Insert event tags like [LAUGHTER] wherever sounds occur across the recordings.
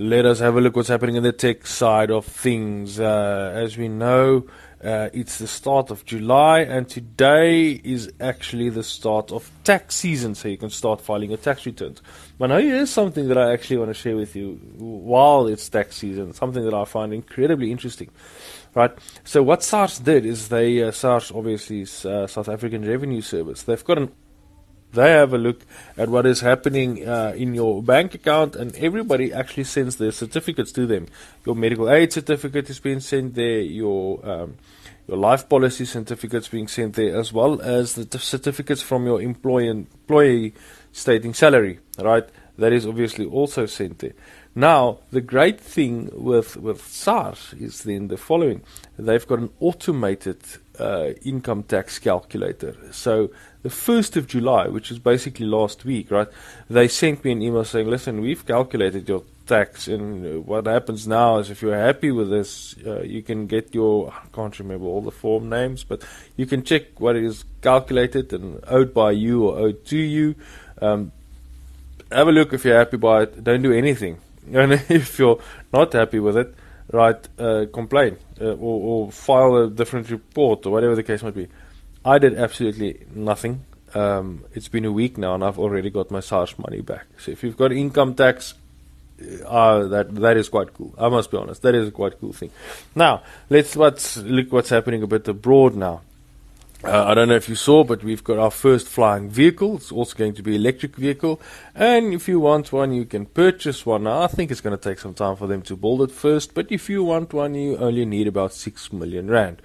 Let us have a look what's happening in the tech side of things. Uh, as we know, uh, it's the start of July, and today is actually the start of tax season, so you can start filing your tax returns. But now here's something that I actually want to share with you while it's tax season, something that I find incredibly interesting. Right, so what SARS did is they, uh, SARS obviously is uh, South African Revenue Service, they've got an they have a look at what is happening uh, in your bank account, and everybody actually sends their certificates to them. Your medical aid certificate is being sent there. Your um, your life policy certificates being sent there, as well as the certificates from your employee employee stating salary. Right, that is obviously also sent there. Now, the great thing with with SARS is then the following: they've got an automated uh, income tax calculator. So the 1st of July, which is basically last week, right, they sent me an email saying, listen, we've calculated your tax, and what happens now is if you're happy with this, uh, you can get your, I can't remember all the form names, but you can check what is calculated and owed by you or owed to you. Um, have a look if you're happy by it. Don't do anything. [LAUGHS] And if you're not happy with it, right, uh, complain uh, or, or, file a different report or whatever the case might be. I did absolutely nothing. Um, it's been a week now, and I've already got my SARS money back. So if you've got income tax, uh, that that is quite cool. I must be honest, that is a quite cool thing. Now let's let's look what's happening a bit abroad now. Uh, I don't know if you saw, but we've got our first flying vehicle. It's also going to be electric vehicle, and if you want one, you can purchase one. Now, I think it's going to take some time for them to build it first, but if you want one, you only need about six million rand,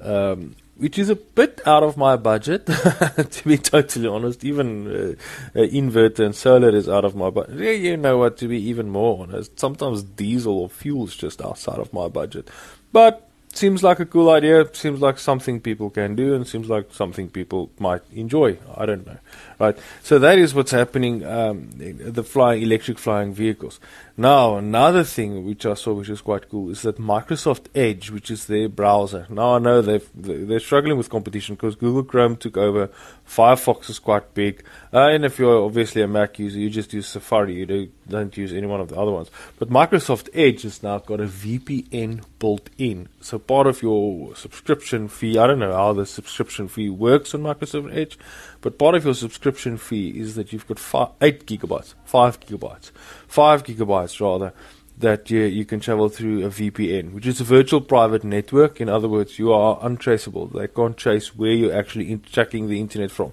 um, which is a bit out of my budget, [LAUGHS] to be totally honest. Even uh, uh, inverter and solar is out of my budget. Yeah, you know what? To be even more honest, sometimes diesel or fuel is just outside of my budget, but seems like a cool idea. Seems like something people can do, and seems like something people might enjoy. I don't know, right? So that is what's happening. Um, the flying electric flying vehicles. Now, another thing which I saw, which is quite cool, is that Microsoft Edge, which is their browser. Now I know they've they're struggling with competition because Google Chrome took over. Firefox is quite big, uh, and if you're obviously a Mac user, you just use Safari. You do, don't use any one of the other ones. But Microsoft Edge has now got a VPN built in. So part of your subscription fee, I don't know how the subscription fee works on Microsoft Edge, but part of your subscription fee is that you've got five, 8 gigabytes, 5 gigabytes, 5 gigabytes rather, that you, you can travel through a VPN, which is a virtual private network. In other words, you are untraceable. They can't trace where you're actually in- checking the internet from.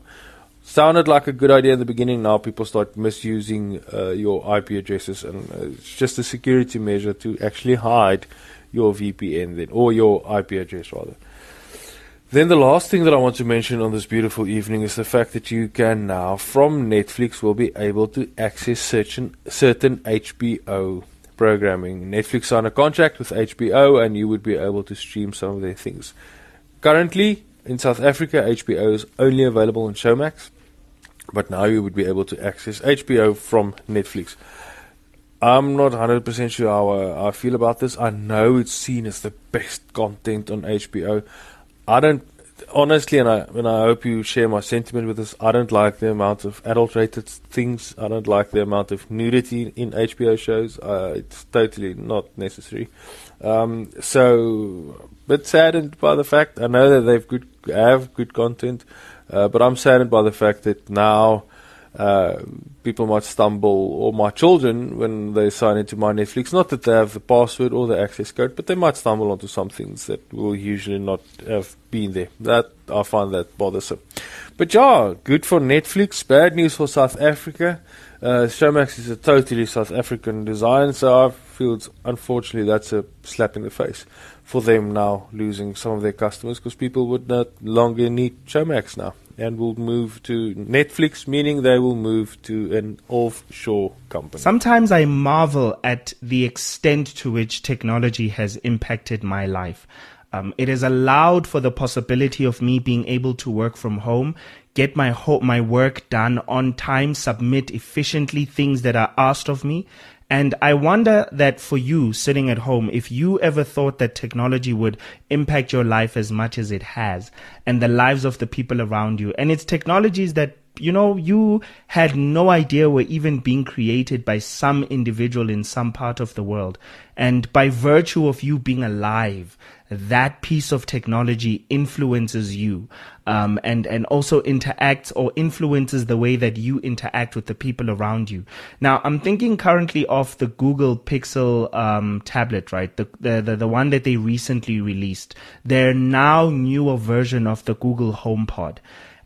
Sounded like a good idea in the beginning. Now people start misusing uh, your IP addresses, and uh, it's just a security measure to actually hide your VPN then, or your IP address rather. Then the last thing that I want to mention on this beautiful evening is the fact that you can now, from Netflix, will be able to access certain certain HBO programming. Netflix signed a contract with HBO, and you would be able to stream some of their things. Currently, in South Africa, HBO is only available on Showmax, but now you would be able to access HBO from Netflix. I'm not 100% sure how uh, I feel about this. I know it's seen as the best content on HBO. I don't honestly, and I and I hope you share my sentiment with this. I don't like the amount of adult-rated things. I don't like the amount of nudity in HBO shows. Uh, it's totally not necessary. Um, so, but saddened by the fact I know that they've good have good content, uh, but I'm saddened by the fact that now uh, people might stumble, or my children, when they sign into my Netflix, not that they have the password or the access code, but they might stumble onto some things that will usually not have been there. That I find that bothersome. But yeah, good for Netflix. Bad news for South Africa. Uh, Showmax is a totally South African design, so I feel unfortunately that's a slap in the face for them now losing some of their customers because people would not longer need Showmax now and will move to Netflix, meaning they will move to an offshore company. Sometimes I marvel at the extent to which technology has impacted my life. Um, it has allowed for the possibility of me being able to work from home, get my ho- my work done on time, submit efficiently things that are asked of me, and I wonder that for you sitting at home, if you ever thought that technology would impact your life as much as it has and the lives of the people around you, and it's technologies that you know, you had no idea were even being created by some individual in some part of the world. And by virtue of you being alive, that piece of technology influences you um, and and also interacts or influences the way that you interact with the people around you. Now, I'm thinking currently of the Google Pixel um, tablet, right? The, the, the the one that they recently released. Their now newer version of the Google HomePod.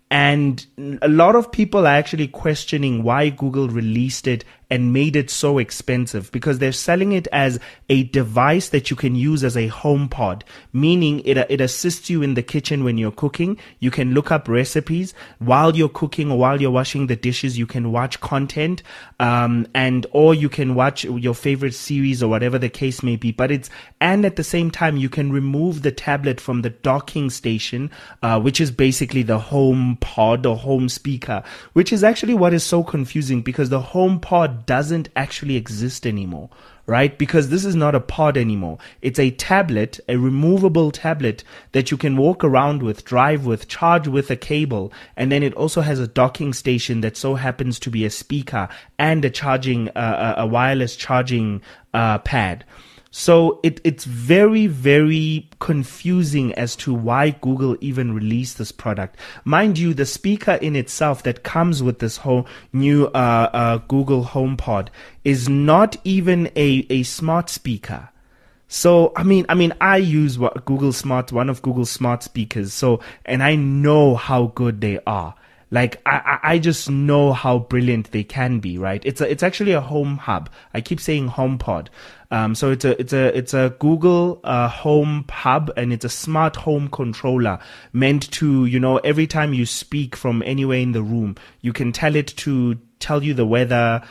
And a lot of people are actually questioning why Google released it and made it so expensive because they're selling it as a device that you can use as a home pod, meaning it, it assists you in the kitchen when you're cooking. You can look up recipes while you're cooking or while you're washing the dishes. You can watch content, um, and, or you can watch your favorite series or whatever the case may be. But it's, and at the same time, you can remove the tablet from the docking station, uh, which is basically the home pod or home speaker, which is actually what is so confusing because the home pod doesn't actually exist anymore, right? Because this is not a pod anymore. It's a tablet, a removable tablet that you can walk around with, drive with, charge with a cable. And then it also has a docking station that so happens to be a speaker and a charging, uh, a wireless charging uh, pad. So it, it's very, very confusing as to why Google even released this product. Mind you, the speaker in itself that comes with this whole new uh, uh, Google HomePod is not even a, a smart speaker. So I mean, I mean, I use what Google Smart, one of Google's smart speakers. So and I know how good they are. Like I, I just know how brilliant they can be, right? It's a, it's actually a home hub. I keep saying HomePod. Um, so it's a, it's a, it's a Google uh, Home Hub, and it's a smart home controller meant to, you know, every time you speak from anywhere in the room, you can tell it to tell you the weather,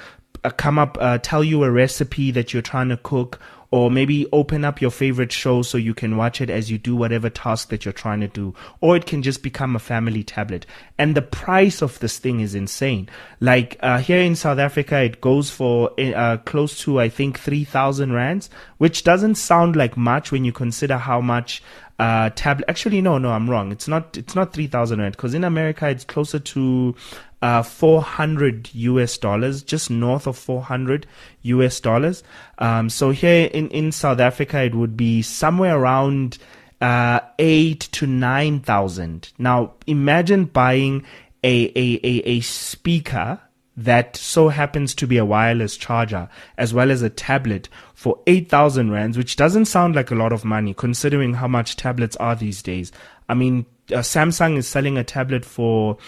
uh, come up, uh, tell you a recipe that you're trying to cook, or maybe open up your favorite show so you can watch it as you do whatever task that you're trying to do. Or it can just become a family tablet. And the price of this thing is insane. Like uh, here in South Africa, it goes for uh, close to, I think, 3,000 rands, which doesn't sound like much when you consider how much uh, tablet. Actually, no, no, I'm wrong. It's not. It's not three thousand rand because in America it's closer to uh, 400 US dollars, just north of 400 US dollars. Um, so here in, in South Africa, it would be somewhere around uh, eight to nine thousand. Now, imagine buying a, a, a, a speaker that so happens to be a wireless charger as well as a tablet for 8,000 rands, which doesn't sound like a lot of money considering how much tablets are these days. I mean, uh, Samsung is selling a tablet for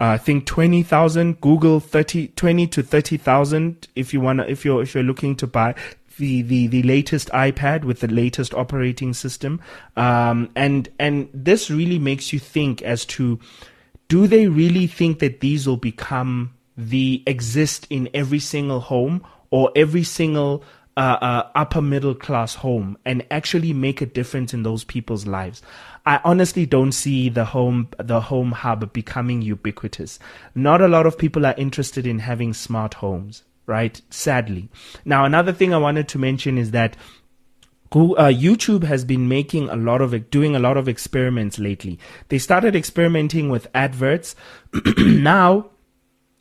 uh, I think 20,000, Google 30, 20 to 30,000 if you want if you're if you're looking to buy the, the, the latest iPad with the latest operating system. Um, and, and this really makes you think as to, do they really think that these will become the exist in every single home or every single uh, uh, upper middle class home and actually make a difference in those people's lives. I honestly don't see the home the home hub becoming ubiquitous. Not a lot of people are interested in having smart homes, right? Sadly. Now another thing I wanted to mention is that uh, YouTube has been making a lot of doing a lot of experiments lately. They started experimenting with adverts. [CLEARS THROAT] now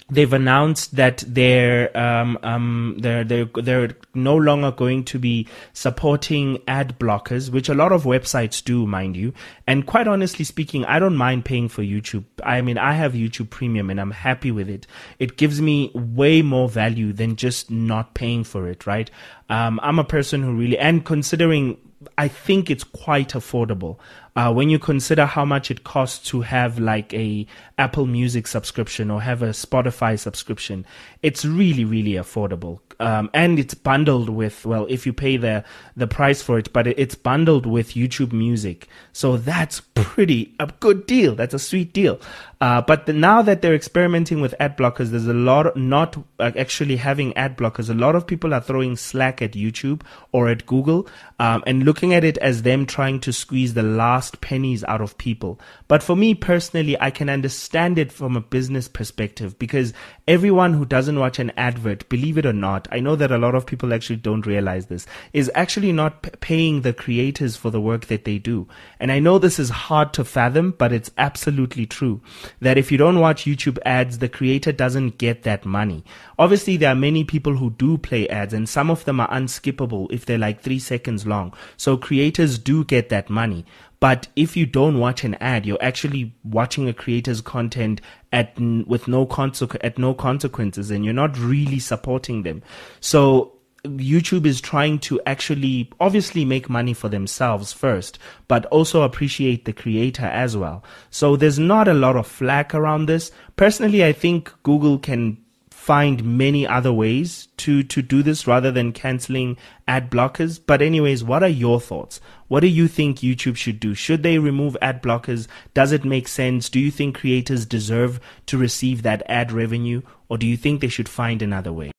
they've announced that they're um, um, they're they're they're no longer going to be supporting ad blockers, which a lot of websites do, mind you. And quite honestly speaking, I don't mind paying for YouTube. I mean, I have YouTube Premium and I'm happy with it. It gives me way more value than just not paying for it, right? Um, I'm a person who really and considering I think it's quite affordable uh, when you consider how much it costs to have like a Apple Music subscription or have a Spotify subscription, it's really really affordable. Um, and it's bundled with well, if you pay the the price for it, but it's bundled with YouTube Music, so that's pretty a good deal. That's a sweet deal. Uh, but the, now that they're experimenting with ad blockers, there's a lot of, not uh, actually having ad blockers. A lot of people are throwing slack at YouTube or at Google um, and looking at it as them trying to squeeze the last pennies out of people. But for me personally, I can understand it from a business perspective because everyone who doesn't watch an advert, believe it or not, I know that a lot of people actually don't realize this, is actually not p- paying the creators for the work that they do. And I know this is hard to fathom, but it's absolutely true that if you don't watch YouTube ads, the creator doesn't get that money. Obviously, there are many people who do play ads and some of them are unskippable if they're like three seconds long. So creators do get that money. But if you don't watch an ad, you're actually watching a creator's content at with no consequ- at no consequences, and you're not really supporting them. So YouTube is trying to actually obviously make money for themselves first, but also appreciate the creator as well. So there's not a lot of flack around this. Personally, I think Google can find many other ways to, to do this rather than canceling ad blockers. But anyways, what are your thoughts? What do you think YouTube should do? Should they remove ad blockers? Does it make sense? Do you think creators deserve to receive that ad revenue? Or do you think they should find another way?